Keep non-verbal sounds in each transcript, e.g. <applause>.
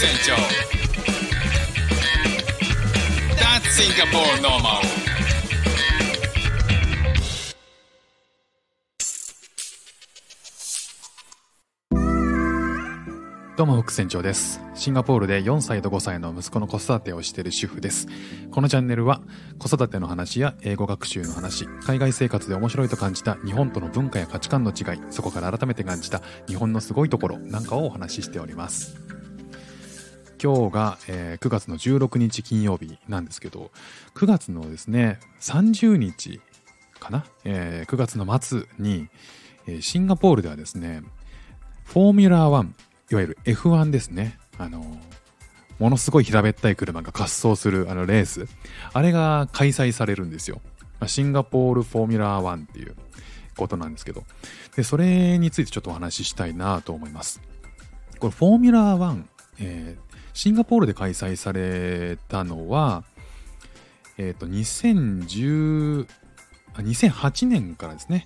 船長 That's Singapore normal どうも、副船長です。シンガポールで4歳と5歳の息子の子育てをしている主婦です。このチャンネルは子育ての話や英語学習の話、海外生活で面白いと感じた日本との文化や価値観の違い、そこから改めて感じた日本のすごいところなんかをお話ししております。今日が、えー9月の16日金曜日なんですけど、9月のですね、30日かな、えー9月の末に、えーシンガポールではですね、フォーミュラー1、いわゆる F1 ですね。あの、ものすごい平べったい車が滑走するあのレース。あれが開催されるんですよ。シンガポールフォーミュラー1っていうことなんですけど。で、それについてちょっとお話ししたいなと思います。これフォーミュラー1、えーシンガポールで開催されたのは、えっ、と、2010、2008年からですね。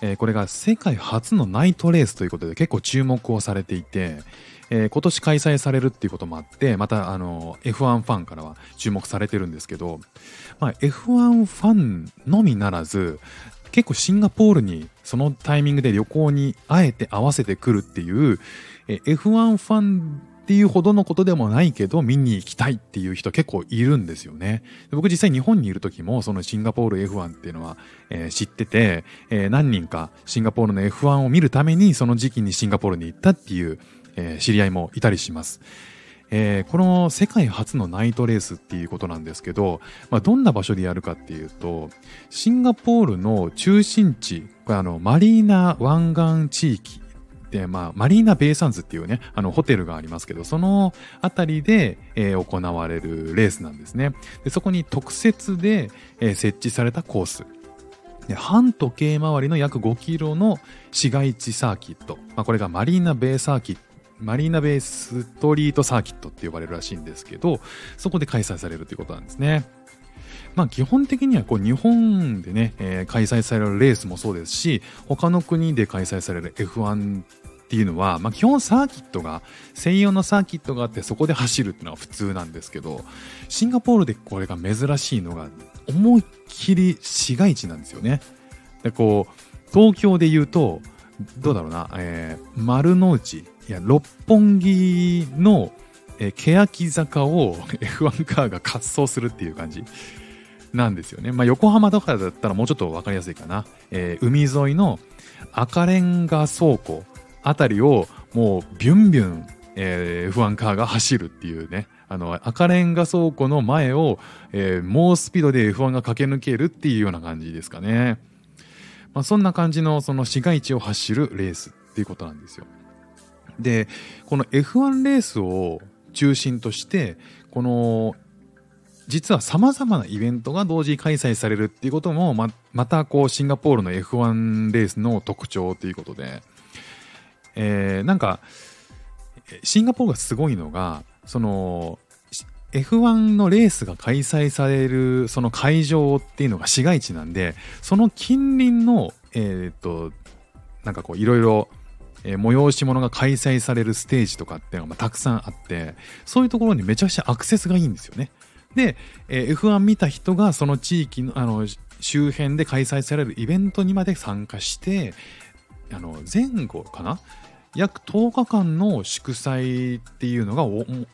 えーこれが世界初のナイトレースということで結構注目をされていて、えー今年開催されるっていうこともあってまたあの F1 ファンからは注目されてるんですけど、まあ、F1 ファンのみならず結構シンガポールにそのタイミングで旅行にあえて合わせてくるっていう、えー F1 ファンっていうほどのことでもないけど見に行きたいっていう人結構いるんですよね。僕実際日本にいる時もそのシンガポール F1 っていうのは、えー知ってて、えー何人かシンガポールの F1 を見るためにその時期にシンガポールに行ったっていう、えー知り合いもいたりします。えーこの世界初のナイトレースっていうことなんですけど、まあ、どんな場所でやるかっていうとシンガポールの中心地これあのマリーナ湾岸地域、まあ、マリーナ・ベイサンズっていうね、あの、ホテルがありますけど、そのあたりで、えー行われるレースなんですね。でそこに特設で、えー設置されたコース。で半時計回りの約5キロの市街地サーキット。まあ、これがマリーナ・ベイサーキット。マリーナベイストリートサーキットって呼ばれるらしいんですけど、そこで開催されるということなんですね。まあ基本的にはこう日本でね、えー開催されるレースもそうですし、他の国で開催される F1 っていうのは、まあ基本サーキットが、専用のサーキットがあってそこで走るっていうのは普通なんですけど、シンガポールでこれが珍しいのが、思いっきり市街地なんですよね。でこう、東京で言うと、どうだろうな、えー丸の内、いや、六本木の、えー欅坂を <laughs> F1 カーが滑走するっていう感じなんですよね。まあ、横浜とかだったらもうちょっと分かりやすいかな。えー海沿いの赤レンガ倉庫あたりをもうビュンビュン、えー F1 カーが走るっていうね。あの、赤レンガ倉庫の前を、えー猛スピードで F1 が駆け抜けるっていうような感じですかね。まあ、そんな感じのその市街地を走るレースっていうことなんですよ。で、この F1 レースを中心として、この、実は様々なイベントが同時開催されるっていうことも、ま、またこう、シンガポールの F1 レースの特徴ということで、えーなんか、シンガポールがすごいのが、その、F1 のレースが開催されるその会場っていうのが市街地なんで、その近隣の、えーっと、なんかこういろいろ、催し物が開催されるステージとかっていうのがまたくさんあって、そういうところにめちゃくちゃアクセスがいいんですよね。で、え F1 見た人がその地域の、あの、周辺で開催されるイベントにまで参加して、あの、前後かな約10日間の祝祭っていうのが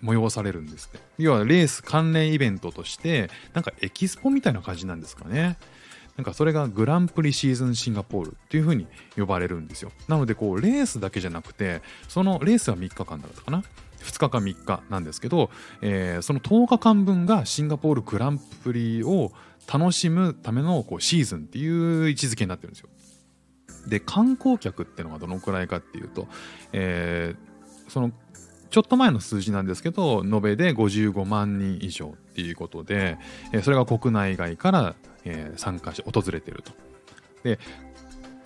催されるんですって。要はレース関連イベントとして、なんかエキスポみたいな感じなんですかね。なんかそれがグランプリシーズンシンガポールっていう風に呼ばれるんですよ。なのでこうレースだけじゃなくて、そのレースは3日間だったかな。2日か3日なんですけど、えーその10日間分がシンガポールグランプリを楽しむためのこうシーズンっていう位置づけになってるんですよ。で観光客っていうのがどのくらいかっていうと、えーそのちょっと前の数字なんですけど延べで55万人以上っていうことで、えーそれが国内外から、えー参加し訪れてると。で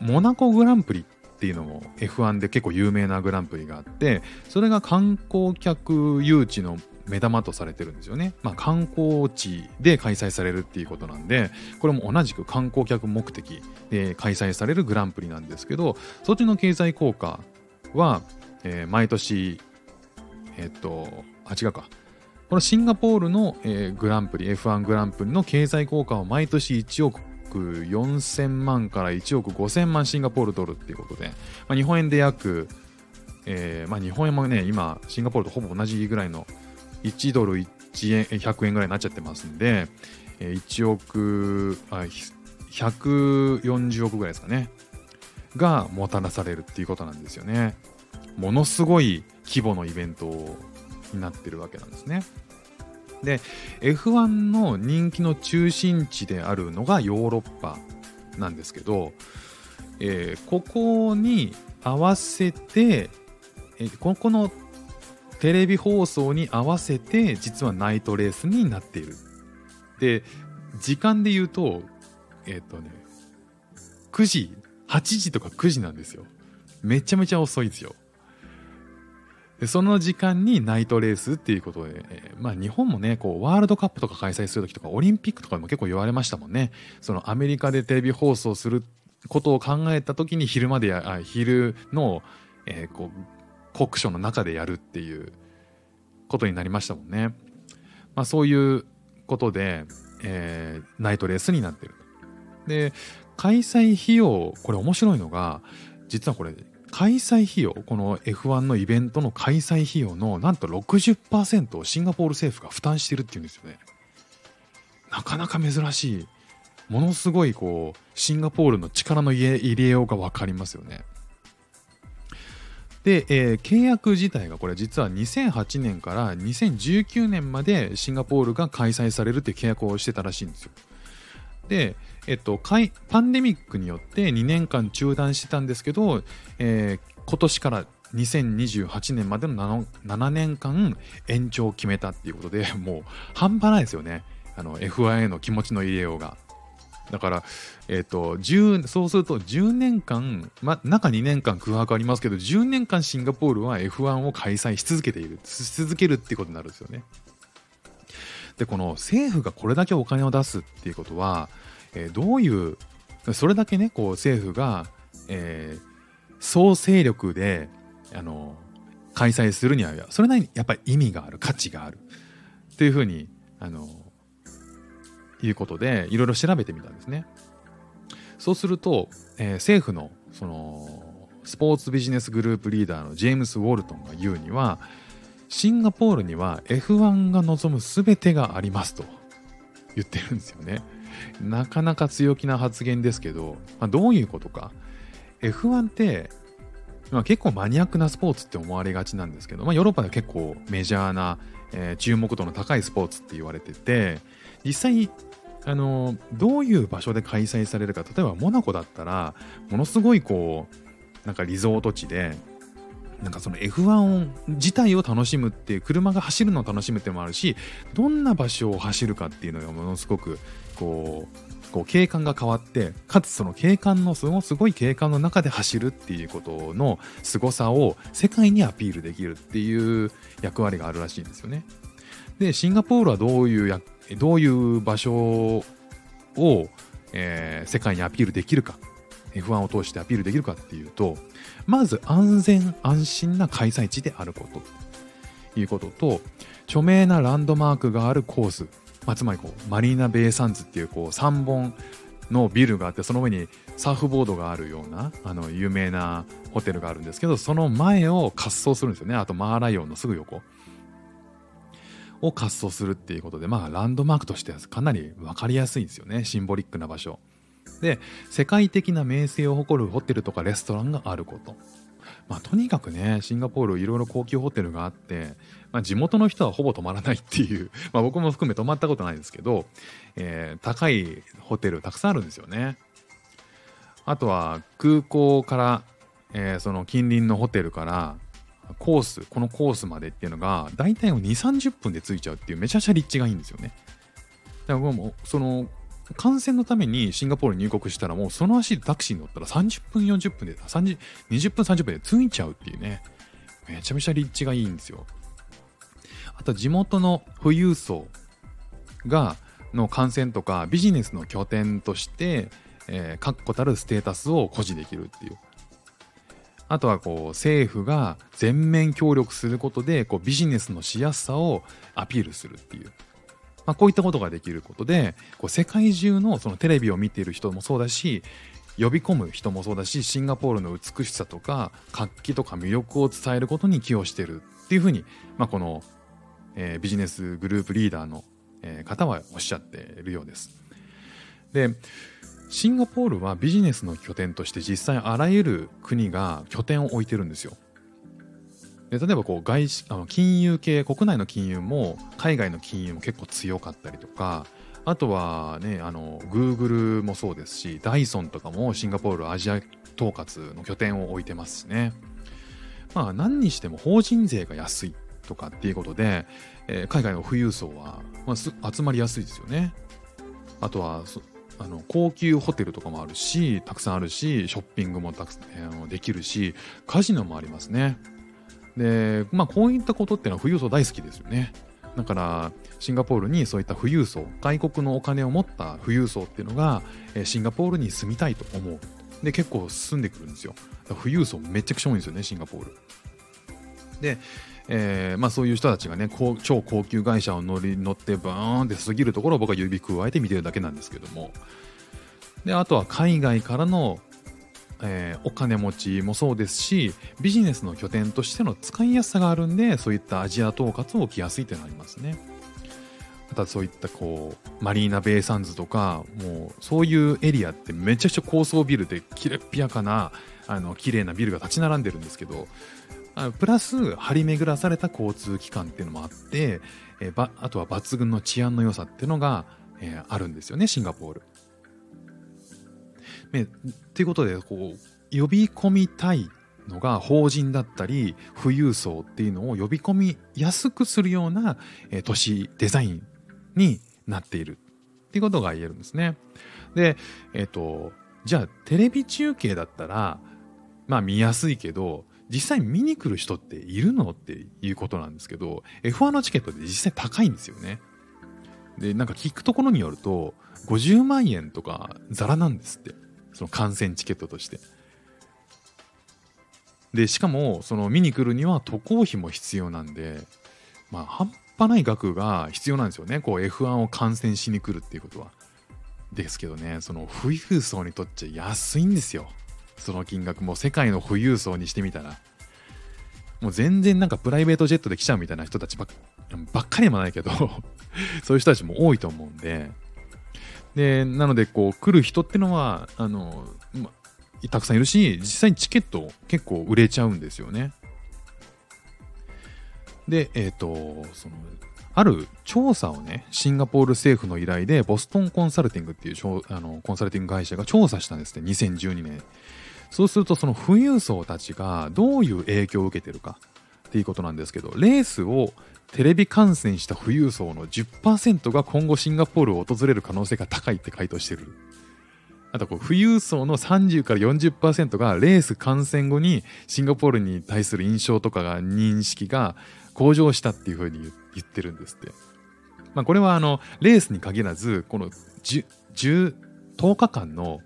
モナコグランプリっていうのも F1 で結構有名なグランプリがあってそれが観光客誘致の目玉とされてるんですよね。まあ、観光地で開催されるっていうことなんで、これも同じく観光客目的で開催されるグランプリなんですけど、そっちの経済効果は、えー毎年、えっと、あ違うかこのシンガポールの、えーグランプリ F1 グランプリの経済効果は毎年1億4000万から1億5000万シンガポールドルっていうことで、まあ、日本円で約、えーまあ、日本円もね今シンガポールとほぼ同じぐらいの1ドル1円100円ぐらいになっちゃってますんで、え1億あ140億ぐらいですかね。がもたらされるっていうことなんですよね。ものすごい規模のイベントになってるわけなんですね。で F1 の人気の中心地であるのがヨーロッパなんですけど、えーここに合わせて、えーここのテレビ放送に合わせて実はナイトレースになっている。で時間で言うとえっ、とね9時8時とか9時なんですよ。めちゃめちゃ遅いですよ。でその時間にナイトレースっていうことで、えーまあ日本もねこうワールドカップとか開催する時とかオリンピックとかでも結構言われましたもんね。そのアメリカでテレビ放送することを考えた時に昼までや昼の、えーこう国書の中でやるっていうことになりましたもんね、まあ、そういうことで、えーナイトレースになってるで開催費用これ面白いのが実はこれ開催費用この F1 のイベントの開催費用のなんと60%をシンガポール政府が負担してるっていうんですよね。なかなか珍しい。ものすごいこうシンガポールの力の入れようが分かりますよね。で、えー契約自体がこれ実は2008年から2019年までシンガポールが開催されるっていう契約をしてたらしいんですよで、えっと、パンデミックによって2年間中断してたんですけど、えー今年から2028年までの 7, 7年間延長を決めたっていうことでもう半端ないですよねあの F1 への気持ちの入れようが。だから、えっと10そうすると10年間、ま、中2年間空白ありますけど10年間シンガポールは F1 を開催し続けているし続けるっていうことになるんですよね。でこの政府がこれだけお金を出すっていうことは、えーどういうそれだけねこう政府が、えー総勢力であの開催するにはそれなりにやっぱり意味がある価値があるっていうふうにあのいうことでいろいろ調べてみたんですね。そうすると、えー政府のそのスポーツビジネスグループリーダーのジェームス・ウォルトンが言うにはシンガポールには F1 が望む全てがありますと言ってるんですよね。なかなか強気な発言ですけど、まあ、どういうことか F1 って、まあ、結構マニアックなスポーツって思われがちなんですけど、まあ、ヨーロッパでは結構メジャーな、えー注目度の高いスポーツって言われてて実際あのどういう場所で開催されるか例えばモナコだったらものすごいこうなんかリゾート地でなんかその F1 自体を楽しむっていう車が走るのを楽しむっていうのもあるしどんな場所を走るかっていうのがものすごくこうこう景観が変わってかつその景観のすごすごい景観の中で走るっていうことの凄さを世界にアピールできるっていう役割があるらしいんですよね。でシンガポールはどういうどういう場所を、えー世界にアピールできるか F1 を通してアピールできるかっていうとまず安全安心な開催地であること。ということと著名なランドマークがあるコース、まあ、つまりこうマリーナ・ベイ・サンズっていうこう3本のビルがあってその上にサーフボードがあるようなあの有名なホテルがあるんですけどその前を滑走するんですよね。あとマーライオンのすぐ横。を滑走するっていうことでまあランドマークとしてはかなり分かりやすいんですよね。シンボリックな場所。で世界的な名声を誇るホテルとかレストランがあること。まあとにかくねシンガポールいろいろ高級ホテルがあって、まあ、地元の人はほぼ泊まらないっていう、<laughs> まあ、僕も含め泊まったことないですけど、えー高いホテルたくさんあるんですよね。あとは空港から、えーその近隣のホテルからコースこのコースまでっていうのが大体2 3 0分で着いちゃうっていうめちゃくちゃ立地がいいんですよね。だからもうその感染のためにシンガポールに入国したらもうその足でタクシーに乗ったら30分40分で30 20分30分で着いちゃうっていうね。めちゃめちゃ立地がいいんですよ。あと地元の富裕層がの感染とかビジネスの拠点として、えー確固たるステータスを誇示できるっていう。あとはこう政府が全面協力することでこうビジネスのしやすさをアピールするっていう、まあ、こういったことができることでこう世界中のそのテレビを見ている人もそうだし呼び込む人もそうだしシンガポールの美しさとか活気とか魅力を伝えることに寄与しているっていうふうに、まあ、この、えー、ビジネスグループリーダーの、えー、方はおっしゃっているようです。でシンガポールはビジネスの拠点として実際あらゆる国が拠点を置いてるんですよ。で例えばこう外資あの金融系国内の金融も海外の金融も結構強かったりとかあとはねあの Google もそうですしダイソンとかもシンガポールアジア統括の拠点を置いてますしねまあ何にしても法人税が安いとかっていうことで、えー、海外の富裕層は、まあ、集まりやすいですよねあとはあの高級ホテルとかもあるしたくさんあるしショッピングもたくさん、できるしカジノもありますね。でまあこういったことっていうのは富裕層大好きですよね。だからシンガポールにそういった富裕層外国のお金を持った富裕層っていうのが、シンガポールに住みたいと思う。で結構住んでくるんですよ。富裕層めちゃくちゃ多いんですよねシンガポール。でえーまあ、そういう人たちがね超高級会社を乗り乗ってバーンって過ぎるところを僕は指くわえて見てるだけなんですけどもであとは海外からの、えー、お金持ちもそうですしビジネスの拠点としての使いやすさがあるんでそういったアジア統括を置きやすいというのがありますね。またそういったこうマリーナ・ベイ・サンズとかもうそういうエリアってめちゃくちゃ高層ビルできれっぴやかなあの綺麗なビルが立ち並んでるんですけどプラス張り巡らされた交通機関っていうのもあって、えー、あとは抜群の治安の良さっていうのが、え、あるんですよねシンガポール。ね、ということでこう呼び込みたいのが法人だったり富裕層っていうのを呼び込みやすくするような、え、都市デザインになっているっていうことが言えるんですね。で、えっ、ー、とじゃあテレビ中継だったらまあ見やすいけど実際見に来る人っているの？っていうことなんですけど F1 のチケットって実際高いんですよね。でなんか聞くところによると50万円とかザラなんですって。その観戦チケットとして。でしかもその見に来るには渡航費も必要なんでまあ半端ない額が必要なんですよね。こう F1 を観戦しに来るっていうことは。ですけどねその富裕層にとっちゃ安いんですよ。その金額も世界の富裕層にしてみたらもう全然なんかプライベートジェットで来ちゃうみたいな人たちばっばっかりもないけど <laughs> そういう人たちも多いと思うんで。でなのでこう来る人ってのはあの、ま、たくさんいるし実際にチケット結構売れちゃうんですよね。でえっ、ー、とそのある調査をね、シンガポール政府の依頼で、ボストンコンサルティングっていうあのコンサルティング会社が調査したんですね、2012年。そうすると、その富裕層たちがどういう影響を受けてるかっていうことなんですけど、レースをテレビ観戦した富裕層の10%が今後シンガポールを訪れる可能性が高いって回答してる。あとこう富裕層の30から40%がレース観戦後にシンガポールに対する印象とかが認識が向上したっていうふうに言ってるんですって。まあ、これはあのレースに限らずこの 10, 10, 日間の、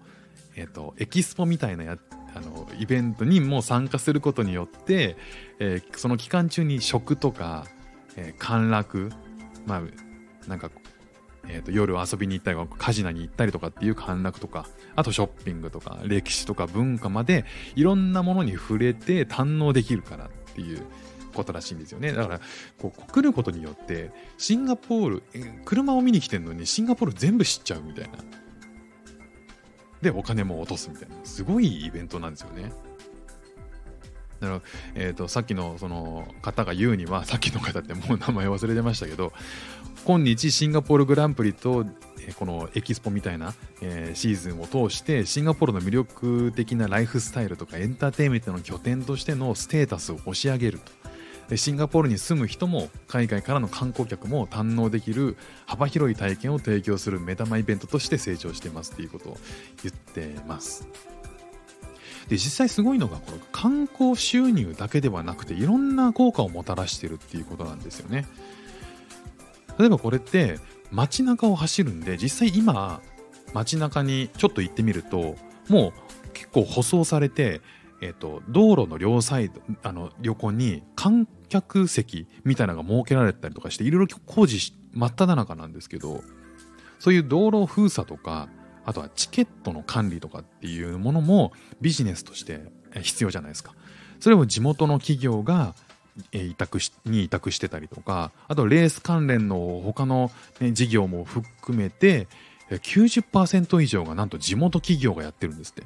えーと、エキスポみたいなやあのイベントにも参加することによって、えー、その期間中に食とか、えー、歓楽まあなんか、えーと、夜遊びに行ったりカジノに行ったりとかっていう歓楽とかあとショッピングとか歴史とか文化までいろんなものに触れて堪能できるからっていうことらしいんですよね。だから、こう、来ることによって、シンガポール、車を見に来てるのにシンガポール全部知っちゃうみたいな。で、お金も落とすみたいな。すごいイベントなんですよね。だから、えっ、ー、と、さっきのその方が言うには、さっきの方ってもう名前忘れてましたけど、今日シンガポールグランプリと、えこのエキスポみたいな、えー、シーズンを通してシンガポールの魅力的なライフスタイルとかエンターテインメントの拠点としてのステータスを押し上げるとでシンガポールに住む人も海外からの観光客も堪能できる幅広い体験を提供する目玉イベントとして成長していますっていうことを言ってます。で実際すごいのがこの観光収入だけではなくていろんな効果をもたらしてるっていうことなんですよね。例えばこれって街中を走るんで実際今街中にちょっと行ってみるともう結構舗装されてえっ、と、道路の両サイド、あの、横に観客席みたいなのが設けられたりとかして、いろいろ工事真っ只中なんですけど、そういう道路封鎖とか、あとはチケットの管理とかっていうものもビジネスとして必要じゃないですか。それを地元の企業が委託しに委託してたりとか、あとレース関連の他の、ね、事業も含めて90%以上がなんと地元企業がやってるんですって。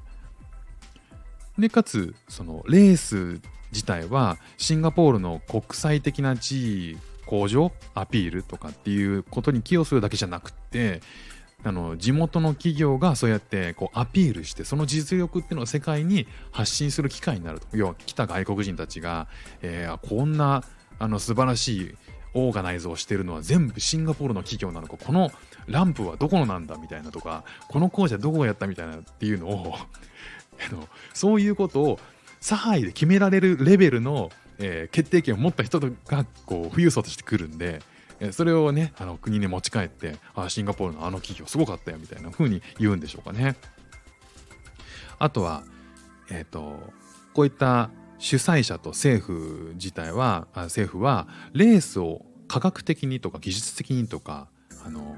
で、かつ、そのレース自体はシンガポールの国際的な地位向上アピールとかっていうことに寄与するだけじゃなくてあの地元の企業がそうやってこうアピールしてその実力っていうのを世界に発信する機会になると。要は来た外国人たちが、えー、こんなあの素晴らしいオーガナイズをしてるのは全部シンガポールの企業なのかこのランプはどこのなんだみたいなとかこの工事はどこがやったみたいなっていうのを <laughs> そういうことを差配で決められるレベルの、えー、決定権を持った人がこう富裕層としてくるんで、え、それをねあの国に持ち帰ってあシンガポールのあの企業すごかったよみたいな風に言うんでしょうかね。あとは、えーと、こういった主催者と政府自体は政府はレースを科学的にとか技術的にとかあの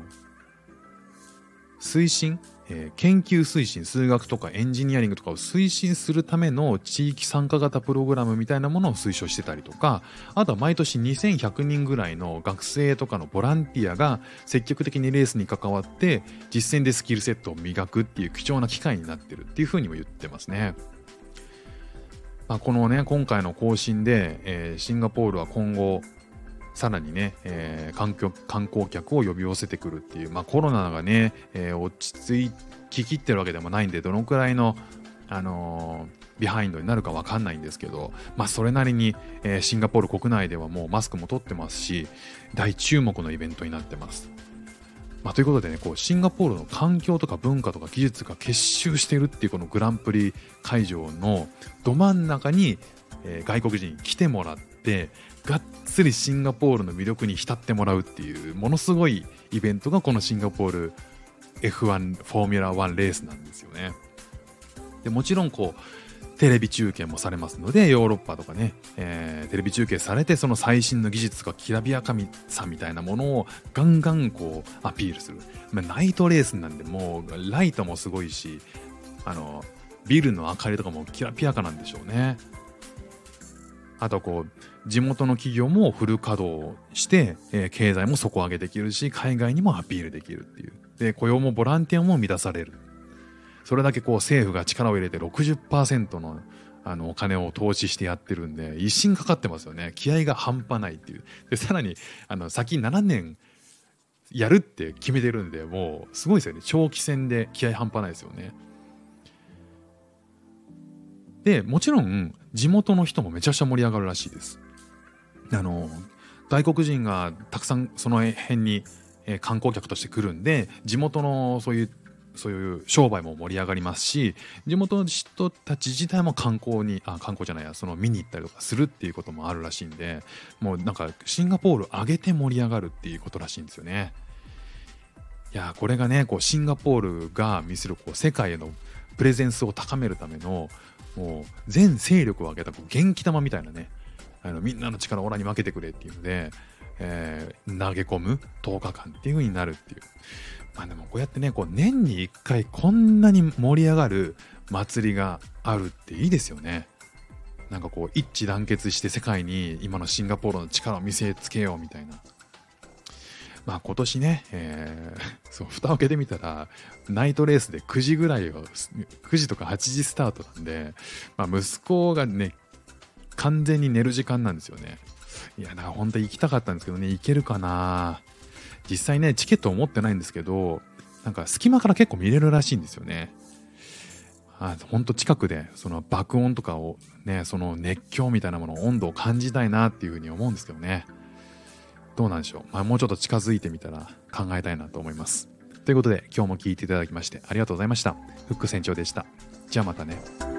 推進えー、研究推進数学とかエンジニアリングとかを推進するための地域参加型プログラムみたいなものを推奨してたりとかあとは毎年2100人ぐらいの学生とかのボランティアが積極的にレースに関わって実践でスキルセットを磨くっていう貴重な機会になってるっていうふうにも言ってますね。まあ、このね今回の更新で、えー、シンガポールは今後さらにね、えー、観観光客を呼び寄せてくるっていう、まあ、コロナがね、えー、落ち着ききってるわけでもないんでどのくらいの、あのー、ビハインドになるか分かんないんですけど、まあ、それなりに、えー、シンガポール国内ではもうマスクも取ってますし大注目のイベントになってます。まあ、ということでねこうシンガポールの環境とか文化とか技術が結集してるっていうこのグランプリ会場のど真ん中に、えー、外国人に来てもらってがっつりシンガポールの魅力に浸ってもらうっていうものすごいイベントがこのシンガポール F1 フォーミュラ1レースなんですよね。でもちろんこうテレビ中継もされますのでヨーロッパとかね、えー、テレビ中継されてその最新の技術とかきらびやかさみたいなものをガンガンこうアピールする、まあ、ナイトレースなんでもうライトもすごいしあのビルの明かりとかもきらびやかなんでしょうねあとこう地元の企業もフル稼働して、えー、経済も底上げできるし海外にもアピールできるっていう。で雇用もボランティアも満たされるそれだけこう政府が力を入れて60%のあのお金を投資してやってるんで一心かかってますよね気合が半端ないっていうでさらにあの先7年やるって決めてるんでもうすごいですよね長期戦で気合半端ないですよねでもちろん地元の人もめちゃくちゃ盛り上がるらしいですあの外国人がたくさんその辺に、え、観光客として来るんで地元のそういうそういう商売も盛り上がりますし地元の人たち自体も観光にあ観光じゃないやその見に行ったりとかするっていうこともあるらしいんでもうなんかシンガポール上げて盛り上がるっていうことらしいんですよね。いやこれがねこうシンガポールが見せるこう世界へのプレゼンスを高めるためのもう全勢力を挙げたこう元気玉みたいなねあのみんなの力をオラに負けてくれっていうので、えー、投げ込む10日間っていう風になるっていう。まあでもこうやってね、こう年に1回こんなに盛り上がる祭りがあるっていいですよね。なんかこう一致団結して世界に今のシンガポールの力を見せつけようみたいな。まあ今年ね、えー、そう、蓋を開けてみたら、ナイトレースで9時ぐらいを、9時とか8時スタートなんで、まあ息子がね、完全に寝る時間なんですよね。いや、だから本当行きたかったんですけどね、行けるかな。実際ね、チケットを持ってないんですけど、なんか隙間から結構見れるらしいんですよね。あほんと近くでその爆音とかをねその熱狂みたいなもの温度を感じたいなっていうふうに思うんですけどね。どうなんでしょう、まあ、もうちょっと近づいてみたら考えたいなと思います。ということで今日も聴いていただきましてありがとうございました。フック船長でした。じゃあまたね。